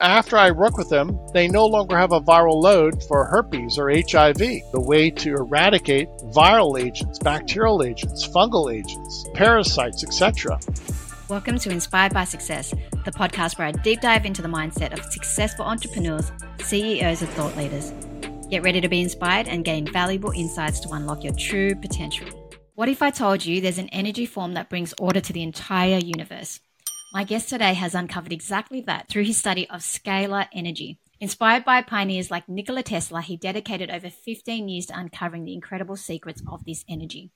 After I work with them, they no longer have a viral load for herpes or HIV. The way to eradicate viral agents, bacterial agents, fungal agents, parasites, etc. Welcome to Inspired by Success, the podcast where I deep dive into the mindset of successful entrepreneurs, CEOs, and thought leaders. Get ready to be inspired and gain valuable insights to unlock your true potential. What if I told you there's an energy form that brings order to the entire universe? My guest today has uncovered exactly that through his study of scalar energy. Inspired by pioneers like Nikola Tesla, he dedicated over 15 years to uncovering the incredible secrets of this energy.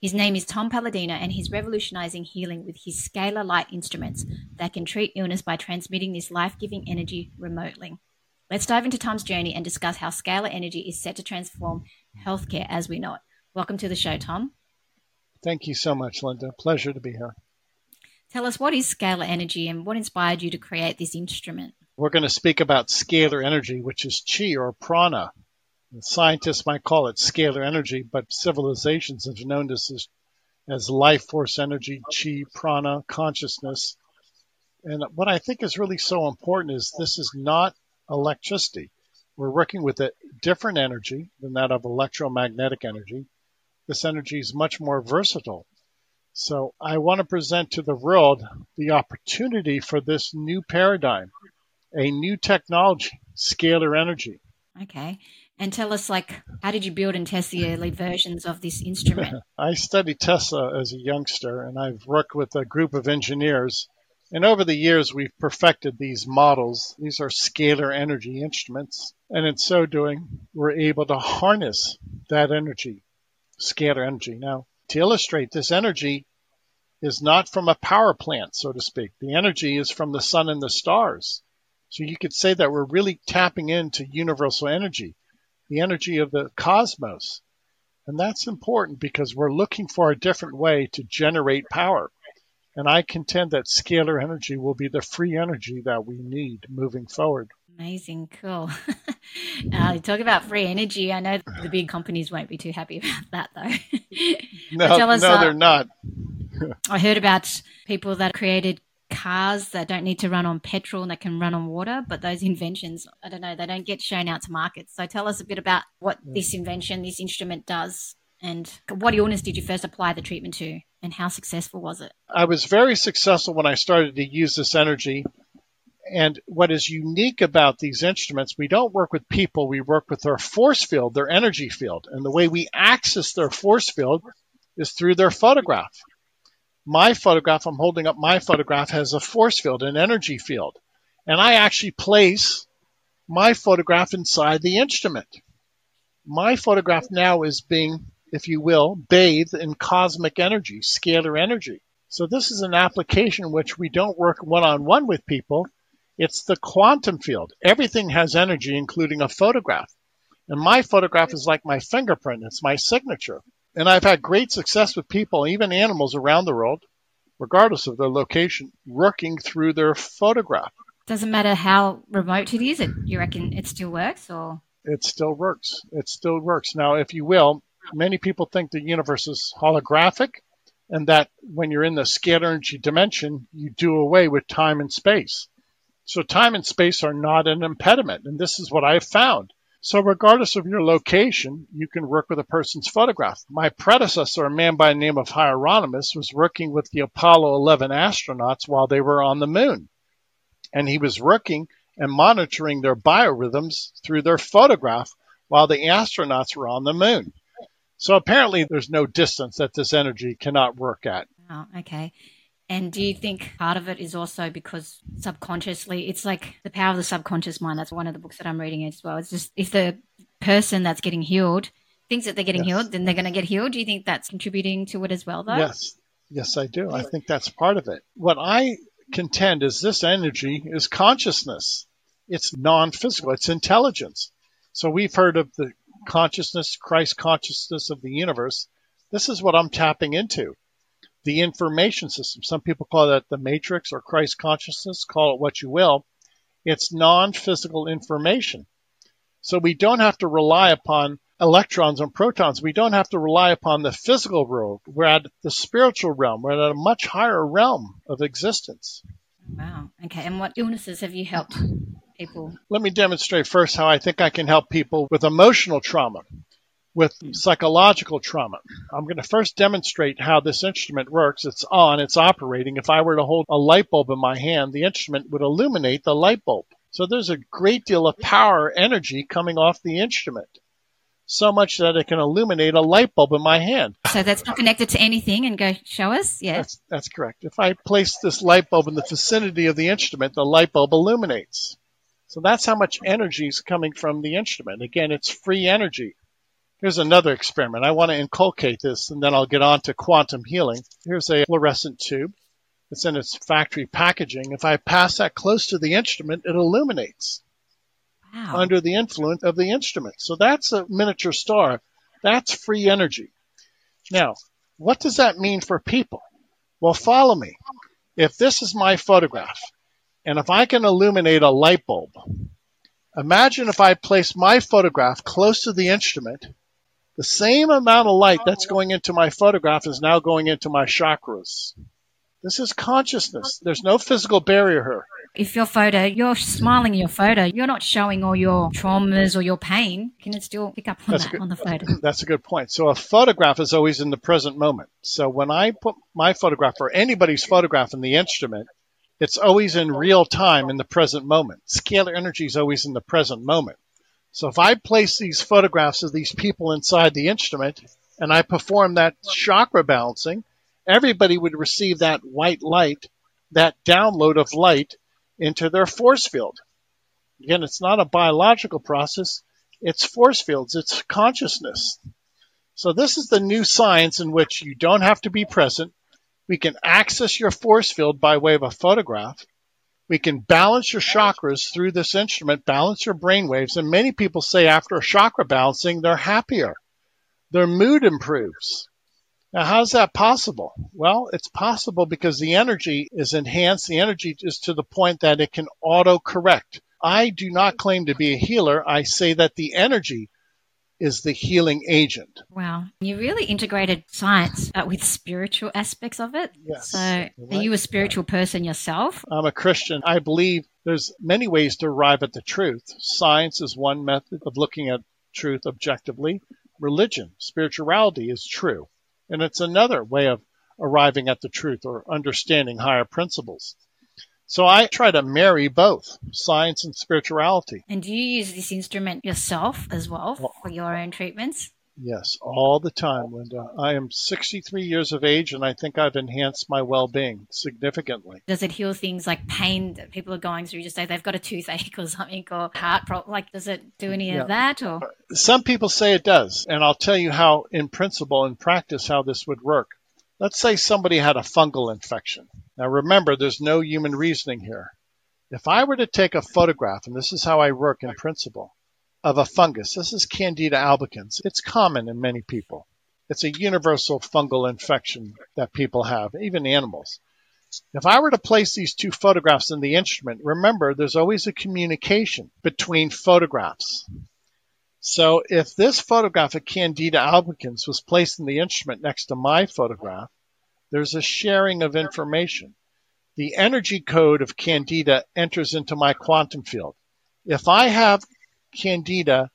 His name is Tom Paladino, and he's revolutionizing healing with his scalar light instruments that can treat illness by transmitting this life giving energy remotely. Let's dive into Tom's journey and discuss how scalar energy is set to transform healthcare as we know it. Welcome to the show, Tom. Thank you so much, Linda. Pleasure to be here. Tell us what is scalar energy and what inspired you to create this instrument? We're going to speak about scalar energy, which is chi or prana. Scientists might call it scalar energy, but civilizations have known this as, as life force energy, chi, prana, consciousness. And what I think is really so important is this is not electricity. We're working with a different energy than that of electromagnetic energy. This energy is much more versatile. So I want to present to the world the opportunity for this new paradigm, a new technology, scalar energy. Okay. And tell us, like, how did you build and test the early versions of this instrument? I studied Tesla as a youngster, and I've worked with a group of engineers. And over the years, we've perfected these models. These are scalar energy instruments. And in so doing, we're able to harness that energy, scalar energy. Now, to illustrate, this energy is not from a power plant, so to speak. The energy is from the sun and the stars. So you could say that we're really tapping into universal energy, the energy of the cosmos. And that's important because we're looking for a different way to generate power. And I contend that scalar energy will be the free energy that we need moving forward. Amazing, cool. uh, talk about free energy. I know the big companies won't be too happy about that, though. no, us, no, uh, they're not. I heard about people that created cars that don't need to run on petrol and that can run on water, but those inventions, I don't know, they don't get shown out to market. So tell us a bit about what this invention, this instrument does, and what illness did you first apply the treatment to, and how successful was it? I was very successful when I started to use this energy. And what is unique about these instruments, we don't work with people, we work with their force field, their energy field. And the way we access their force field is through their photograph my photograph, I'm holding up my photograph, has a force field, an energy field. And I actually place my photograph inside the instrument. My photograph now is being, if you will, bathed in cosmic energy, scalar energy. So this is an application which we don't work one on one with people. It's the quantum field. Everything has energy, including a photograph. And my photograph is like my fingerprint. It's my signature. And I've had great success with people, even animals around the world, regardless of their location, working through their photograph. Doesn't matter how remote it is, it, you reckon it still works or? It still works. It still works. Now, if you will, many people think the universe is holographic and that when you're in the scalar energy dimension, you do away with time and space. So time and space are not an impediment. And this is what I've found. So regardless of your location, you can work with a person's photograph. My predecessor, a man by the name of Hieronymus, was working with the Apollo 11 astronauts while they were on the moon. And he was working and monitoring their biorhythms through their photograph while the astronauts were on the moon. So apparently there's no distance that this energy cannot work at. Oh, okay. And do you mm. think part of it is also because subconsciously, it's like the power of the subconscious mind? That's one of the books that I'm reading as well. It's just if the person that's getting healed thinks that they're getting yes. healed, then they're going to get healed. Do you think that's contributing to it as well, though? Yes. Yes, I do. I think that's part of it. What I contend is this energy is consciousness. It's non physical, it's intelligence. So we've heard of the consciousness, Christ consciousness of the universe. This is what I'm tapping into the information system. Some people call that the matrix or Christ consciousness, call it what you will. It's non physical information. So we don't have to rely upon electrons and protons. We don't have to rely upon the physical world. We're at the spiritual realm. We're at a much higher realm of existence. Wow. Okay. And what illnesses have you helped people? Let me demonstrate first how I think I can help people with emotional trauma, with hmm. psychological trauma. I'm going to first demonstrate how this instrument works. It's on, it's operating. If I were to hold a light bulb in my hand, the instrument would illuminate the light bulb. So there's a great deal of power energy coming off the instrument so much that it can illuminate a light bulb in my hand. So that's not connected to anything and go show us? Yeah. That's, that's correct. If I place this light bulb in the vicinity of the instrument, the light bulb illuminates. So that's how much energy is coming from the instrument. Again, it's free energy. Here's another experiment. I want to inculcate this and then I'll get on to quantum healing. Here's a fluorescent tube. It's in its factory packaging. If I pass that close to the instrument, it illuminates Wow. under the influence of the instrument. So that's a miniature star. That's free energy. Now, what does that mean for people? Well, follow me. If this is my photograph, and if I can illuminate a light bulb, imagine if I place my photograph close to the instrument, the same amount of light that's going into my photograph is now going into my chakras. This is consciousness. There's no physical barrier here. If your photo, you're smiling in your photo, you're not showing all your traumas or your pain. Can it still pick up on That's that good. on the photo? That's a good point. So a photograph is always in the present moment. So when I put my photograph or anybody's photograph in the instrument, it's always in real time in the present moment. Scalar energy is always in the present moment. So if I place these photographs of these people inside the instrument and I perform that chakra balancing, everybody would receive that white light, that download of light into their force field. Again, it's not a biological process. It's force fields. It's consciousness. So this is the new science in which you don't have to be present. We can access your force field by way of a photograph. We can balance your chakras through this instrument, balance your brain waves. And many people say after a chakra balancing, they're happier. Their mood improves. Now, how's that possible? Well, it's possible because the energy is enhanced. The energy is to the point that it can auto correct. I do not claim to be a healer. I say that the energy is the healing agent. Wow. You really integrated science uh, with spiritual aspects of it. Yes. So are you a spiritual person yourself? I'm a Christian. I believe there's many ways to arrive at the truth. Science is one method of looking at truth objectively. Religion, spirituality is true. And it's another way of arriving at the truth or understanding higher principles. So I try to marry both science and spirituality. And do you use this instrument yourself as well oh. for your own treatments? Yes, all the time, Linda. I am 63 years of age and I think I've enhanced my well being significantly. Does it heal things like pain that people are going through? Just say they've got a toothache or something or heart problem. Like, does it do any Yeah. of that? Or Some people say it does, and I'll tell you how, in principle, in practice, how this would work. Let's say somebody had a fungal infection. Now remember, there's no human reasoning here. If I were to take a photograph, and this is how I work in principle, of a fungus, this is Candida albicans. It's common in many people. It's a universal fungal infection that people have, even animals. If I were to place these two photographs in the instrument, remember there's always a communication between photographs. So if this photograph of Candida albicans was placed in the instrument next to my photograph, there's a sharing of information. The energy code of Candida enters into my quantum field. If I have Candida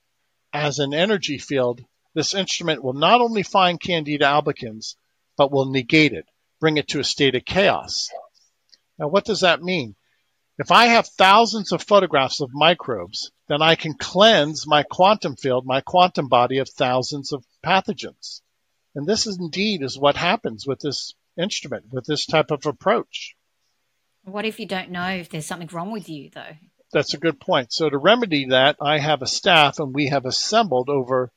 as an energy field, this instrument will not only find Candida albicans, but will negate it, bring it to a state of chaos. Now, what does that mean? If I have thousands of photographs of microbes, then I can cleanse my quantum field, my quantum body of thousands of pathogens. And this is indeed is what happens with this instrument, with this type of approach. what if you don't know if there's something wrong with you, though? That's a good point. So to remedy that, I have a staff and we have assembled over,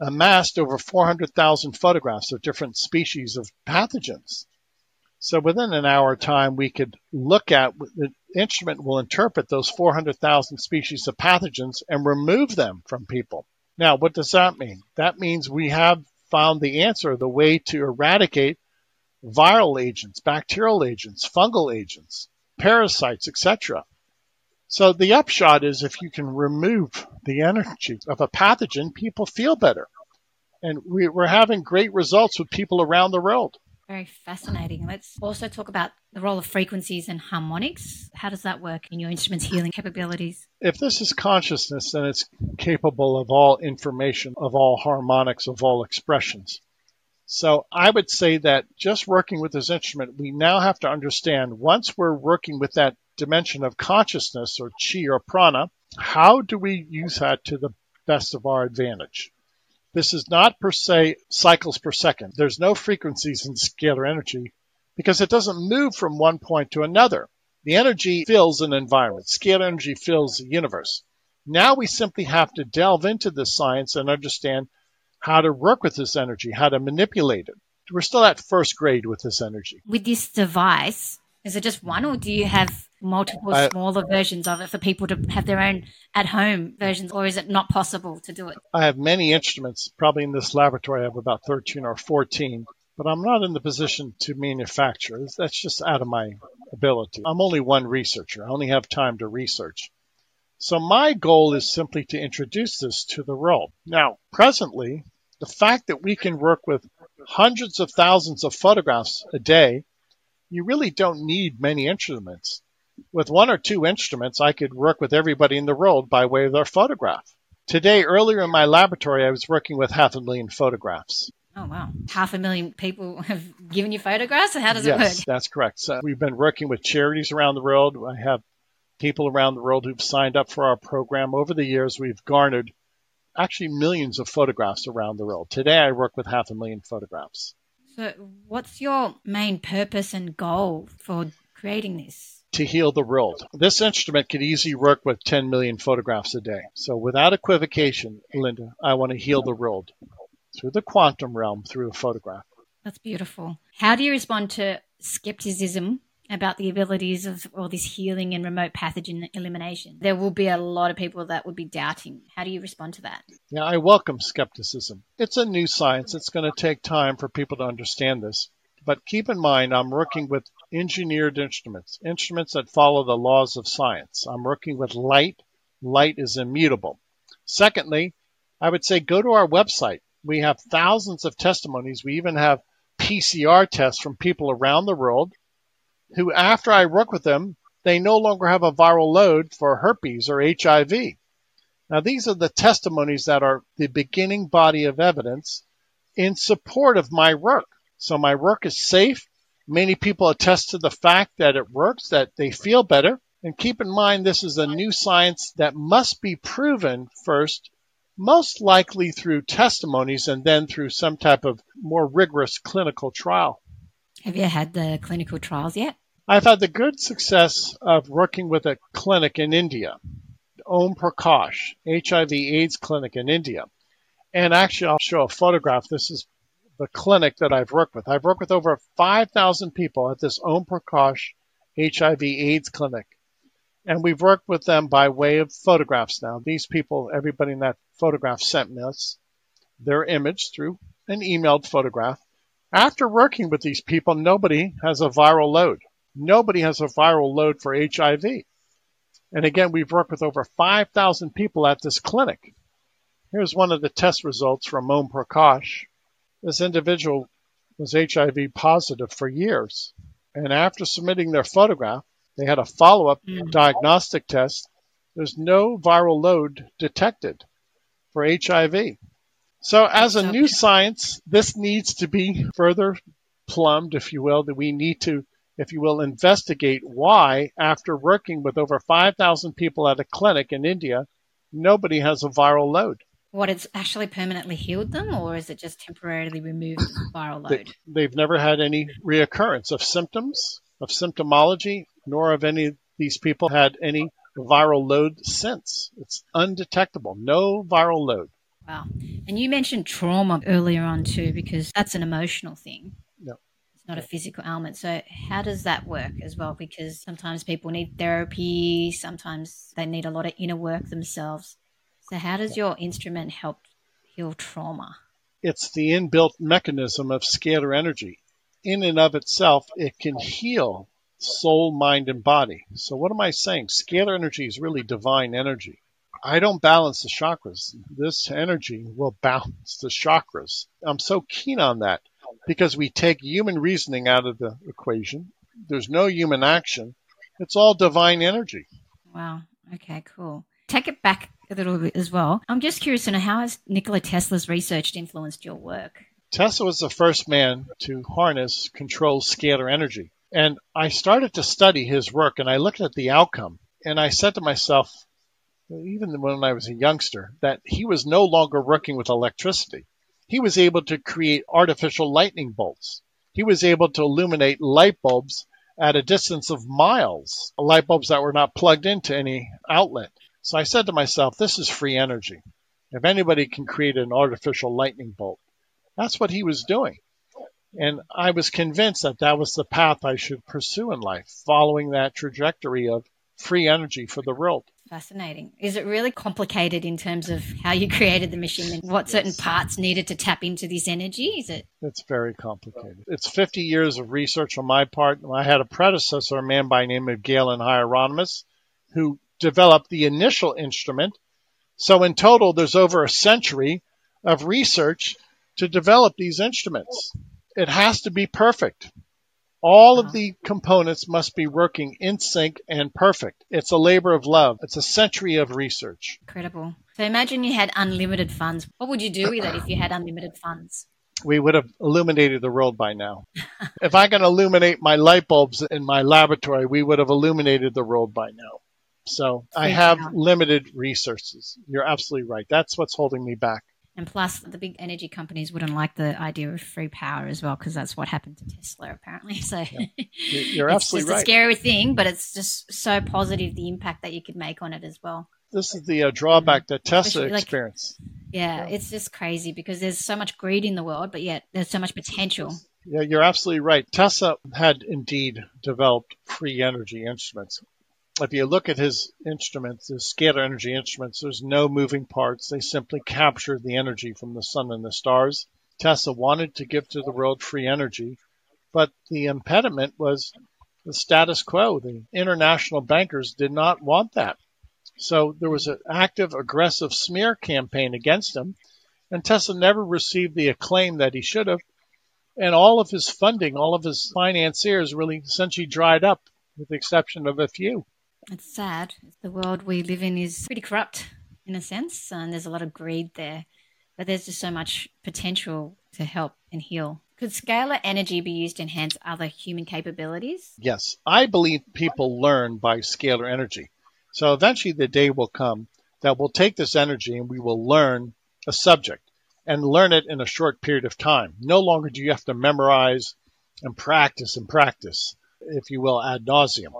amassed over 400,000 photographs of different species of pathogens. So within an hour time, we could look at, the instrument will interpret those 400,000 species of pathogens and remove them from people. Now, what does that mean? That means we have found the answer, the way to eradicate viral agents, bacterial agents, fungal agents, parasites, etc. So the upshot is if you can remove the energy of a pathogen, people feel better. And we, we're having great results with people around the world. Very fascinating. Let's also talk about the role of frequencies and harmonics. How does that work in your instrument's healing capabilities? If this is consciousness, then it's capable of all information, of all harmonics, of all expressions. So I would say that just working with this instrument, we now have to understand once we're working with that dimension of consciousness or chi or prana, how do we use that to the best of our advantage? This is not per se cycles per second. There's no frequencies in scalar energy because it doesn't move from one point to another. The energy fills an environment. Scalar energy fills the universe. Now we simply have to delve into this science and understand how to work with this energy, how to manipulate it. We're still at first grade with this energy. With this device, is it just one or do you have multiple I, smaller versions of it for people to have their own at home versions, or is it not possible to do it? I have many instruments. Probably in this laboratory, I have about 13 or 14, but I'm not in the position to manufacture. That's just out of my ability. I'm only one researcher. I only have time to research. So my goal is simply to introduce this to the world. Now, presently, the fact that we can work with hundreds of thousands of photographs a day, you really don't need many instruments with one or two instruments, I could work with everybody in the world by way of their photograph. Today, earlier in my laboratory, I was working with half a million photographs. Oh, wow. Half a million people have given you photographs? How does yes, it work? Yes, that's correct. So we've been working with charities around the world. I have people around the world who've signed up for our program. Over the years, we've garnered actually millions of photographs around the world. Today, I work with half a million photographs. So, what's your main purpose and goal for creating this? to heal the world. This instrument could easily work with 10 million photographs a day. So without equivocation, Linda, I want to heal the world through the quantum realm through a photograph. That's beautiful. How do you respond to skepticism about the abilities of all this healing and remote pathogen elimination? There will be a lot of people that would be doubting. How do you respond to that? Yeah, I welcome skepticism. It's a new science. It's going to take time for people to understand this. But keep in mind, I'm working with engineered instruments, instruments that follow the laws of science. I'm working with light. Light is immutable. Secondly, I would say go to our website. We have thousands of testimonies. We even have PCR tests from people around the world who, after I work with them, they no longer have a viral load for herpes or HIV. Now, these are the testimonies that are the beginning body of evidence in support of my work. So my work is safe. Many people attest to the fact that it works, that they feel better. And keep in mind, this is a new science that must be proven first, most likely through testimonies and then through some type of more rigorous clinical trial. Have you had the clinical trials yet? I've had the good success of working with a clinic in India, Om Prakash, HIV AIDS clinic in India. And actually, I'll show a photograph. This is the clinic that I've worked with. I've worked with over 5,000 people at this Om Prakash HIV AIDS clinic. And we've worked with them by way of photographs now. These people, everybody in that photograph sent us their image through an emailed photograph. After working with these people, nobody has a viral load. Nobody has a viral load for HIV. And again, we've worked with over 5,000 people at this clinic. Here's one of the test results from Om Prakash. This individual was HIV positive for years. And after submitting their photograph, they had a follow up mm. diagnostic test. There's no viral load detected for HIV. So, as a new science, this needs to be further plumbed, if you will, that we need to, if you will, investigate why, after working with over 5,000 people at a clinic in India, nobody has a viral load what it's actually permanently healed them, or is it just temporarily removed the viral load? They, have never had any reoccurrence of symptoms, of symptomology, nor have any of these people had any viral load since. It's undetectable, no viral load. Wow. And you mentioned trauma earlier on too, because that's an emotional thing. Yep. It's not a physical ailment. So, how does that work as well? Because sometimes people need therapy, sometimes they need a lot of inner work themselves. So, how does your instrument help heal trauma? It's the inbuilt mechanism of scalar energy. In and of itself, it can heal soul, mind, and body. So, what am I saying? Scalar energy is really divine energy. I don't balance the chakras. This energy will balance the chakras. I'm so keen on that. because we take human reasoning out of the equation. There's no human action. It's all divine energy. Wow. Okay, cool. Take it back a little bit as well. I'm just curious to know how has Nikola Tesla's research influenced your work? Tesla was the first man to harness control scalar energy. And I started to study his work and I looked at the outcome and I said to myself, even when I was a youngster, that he was no longer working with electricity. He was able to create artificial lightning bolts. He was able to illuminate light bulbs at a distance of miles, light bulbs that were not plugged into any outlet. So I said to myself, this is free energy. If anybody can create an artificial lightning bolt, that's what he was doing. And I was convinced that that was the path I should pursue in life, following that trajectory of free energy for the world. Fascinating. Is it really complicated in terms of how you created the machine and what certain parts needed to tap into this energy? Is it? It's very complicated. It's 50 years of research on my part. I had a predecessor, a man by the name of Galen Hieronymus, who developed the initial instrument. So in total, there's over a century of research to develop these instruments. It has to be perfect. All of uh-huh. the components must be working in sync and perfect. It's a labor of love. It's a century of research. Incredible. So imagine you had unlimited funds. What would you do with it if you had unlimited funds? We would have illuminated the world by now. if I can illuminate my light bulbs in my laboratory, we would have illuminated the world by now. So I have limited resources. You're absolutely right. That's what's holding me back. And plus, the big energy companies wouldn't like the idea of free power as well, because that's what happened to Tesla, apparently. So yeah. you're absolutely right. It's a scary thing, but it's just so positive the impact that you could make on it as well. This is the uh, drawback that Tesla experienced. yeah, yeah, it's just crazy because there's so much greed in the world, but yet there's so much potential. Yeah, you're absolutely right. Tesla had indeed developed free energy instruments if you look at his instruments, his scalar energy instruments, there's no moving parts. They simply capture the energy from the sun and the stars. Tesla wanted to give to the world free energy, but the impediment was the status quo. The international bankers did not want that. So there was an active, aggressive smear campaign against him, and Tesla never received the acclaim that he should have. And all of his funding, all of his financiers really essentially dried up, with the exception of a few. It's sad. The world we live in is pretty corrupt in a sense, and there's a lot of greed there. But there's just so much potential to help and heal. Could scalar energy be used to enhance other human capabilities? Yes. I believe people learn by scalar energy. So eventually the day will come that we'll take this energy and we will learn a subject and learn it in a short period of time. No longer do you have to memorize and practice and practice, if you will, ad nauseum.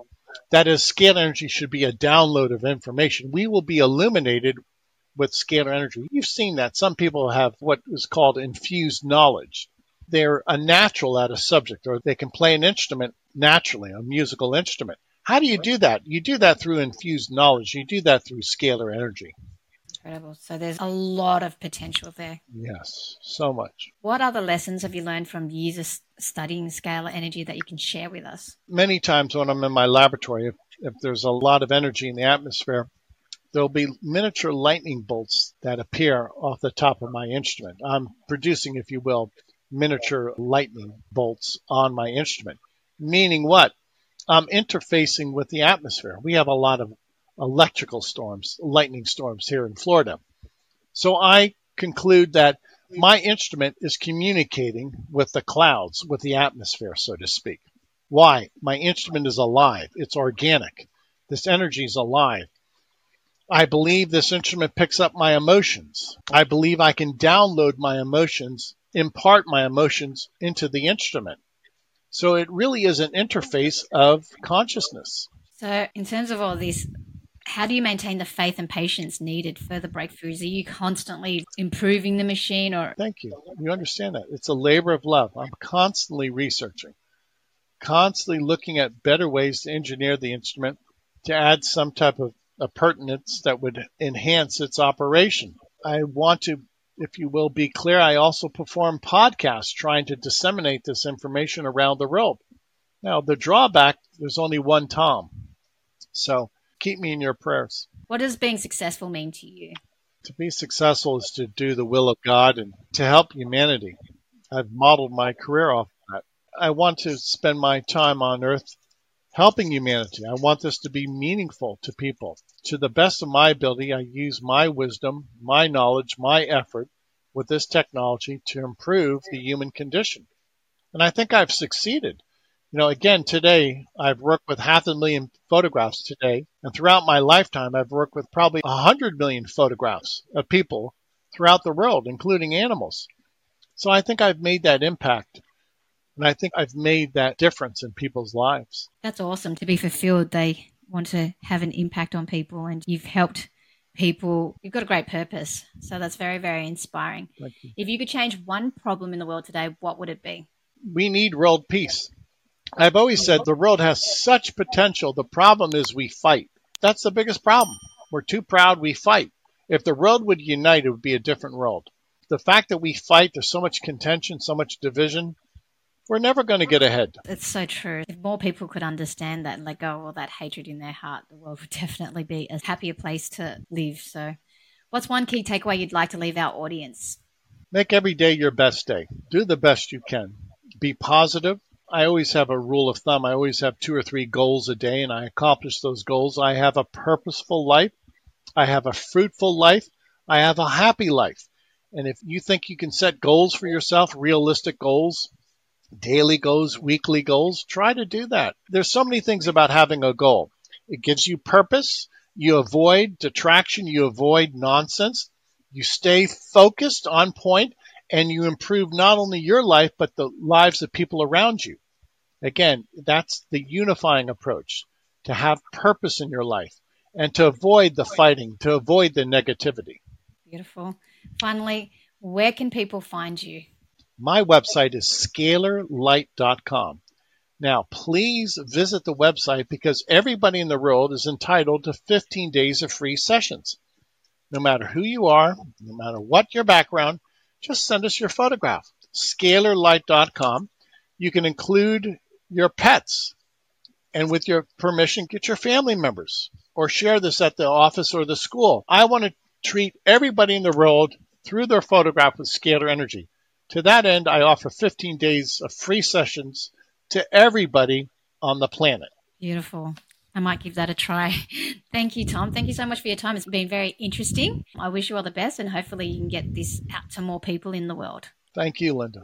That is, scalar energy should be a download of information. We will be illuminated with scalar energy. You've seen that. Some people have what is called infused knowledge. They're a natural at a subject, or they can play an instrument naturally, a musical instrument. How do you do that? You do that through infused knowledge. You do that through scalar energy. Incredible. So there's a lot of potential there. Yes, so much. What other lessons have you learned from years of studying scalar energy that you can share with us? Many times when I'm in my laboratory, if, if there's a lot of energy in the atmosphere, there'll be miniature lightning bolts that appear off the top of my instrument. I'm producing, if you will, miniature lightning bolts on my instrument. Meaning what? I'm interfacing with the atmosphere. We have a lot of electrical storms, lightning storms here in Florida. So I conclude that my instrument is communicating with the clouds, with the atmosphere, so to speak. Why? My instrument is alive. It's organic. This energy is alive. I believe this instrument picks up my emotions. I believe I can download my emotions, impart my emotions into the instrument. So it really is an interface of consciousness. So, in terms of all these how do you maintain the faith and patience needed for the breakthroughs? Are you constantly improving the machine or Thank you. You understand that. It's a labor of love. I'm constantly researching, constantly looking at better ways to engineer the instrument to add some type of appurtenance that would enhance its operation. I want to, if you will, be clear. I also perform podcasts trying to disseminate this information around the world. Now, the drawback, there's only one Tom. So keep me in your prayers. What does being successful mean to you? To be successful is to do the will of God and to help humanity. I've modeled my career off that. I want to spend my time on earth helping humanity. I want this to be meaningful to people. To the best of my ability, I use my wisdom, my knowledge, my effort with this technology to improve the human condition. And I think I've succeeded. You know, again, today I've worked with half a million photographs today. And throughout my lifetime, I've worked with probably a hundred million photographs of people throughout the world, including animals. So I think I've made that impact. And I think I've made that difference in people's lives. That's awesome to be fulfilled. They want to have an impact on people, and you've helped people. You've got a great purpose. So that's very, very inspiring. You. If you could change one problem in the world today, what would it be? We need world peace. I've always said the world has such potential. The problem is we fight. That's the biggest problem. We're too proud, we fight. If the world would unite, it would be a different world. The fact that we fight, there's so much contention, so much division, we're never going to get ahead. It's so true. If more people could understand that and let go of all that hatred in their heart, the world would definitely be a happier place to live. So, what's one key takeaway you'd like to leave our audience? Make every day your best day. Do the best you can. Be positive. I always have a rule of thumb. I always have two or three goals a day, and I accomplish those goals. I have a purposeful life. I have a fruitful life. I have a happy life. And if you think you can set goals for yourself, realistic goals, daily goals, weekly goals, try to do that. There's so many things about having a goal. It gives you purpose. You avoid detraction. You avoid nonsense. You stay focused on point and you improve not only your life, but the lives of people around you. Again, that's the unifying approach to have purpose in your life and to avoid the fighting, to avoid the negativity. Beautiful. Finally, where can people find you? My website is scalarlight.com. Now, please visit the website because everybody in the world is entitled to 15 days of free sessions. No matter who you are, no matter what your background, just send us your photograph. Scalarlight.com. You can include your pets and with your permission, get your family members or share this at the office or the school. I want to treat everybody in the world through their photograph with scalar energy. To that end, I offer 15 days of free sessions to everybody on the planet. Beautiful. I might give that a try. Thank you, Tom. Thank you so much for your time. It's been very interesting. I wish you all the best and hopefully you can get this out to more people in the world. Thank you, Linda.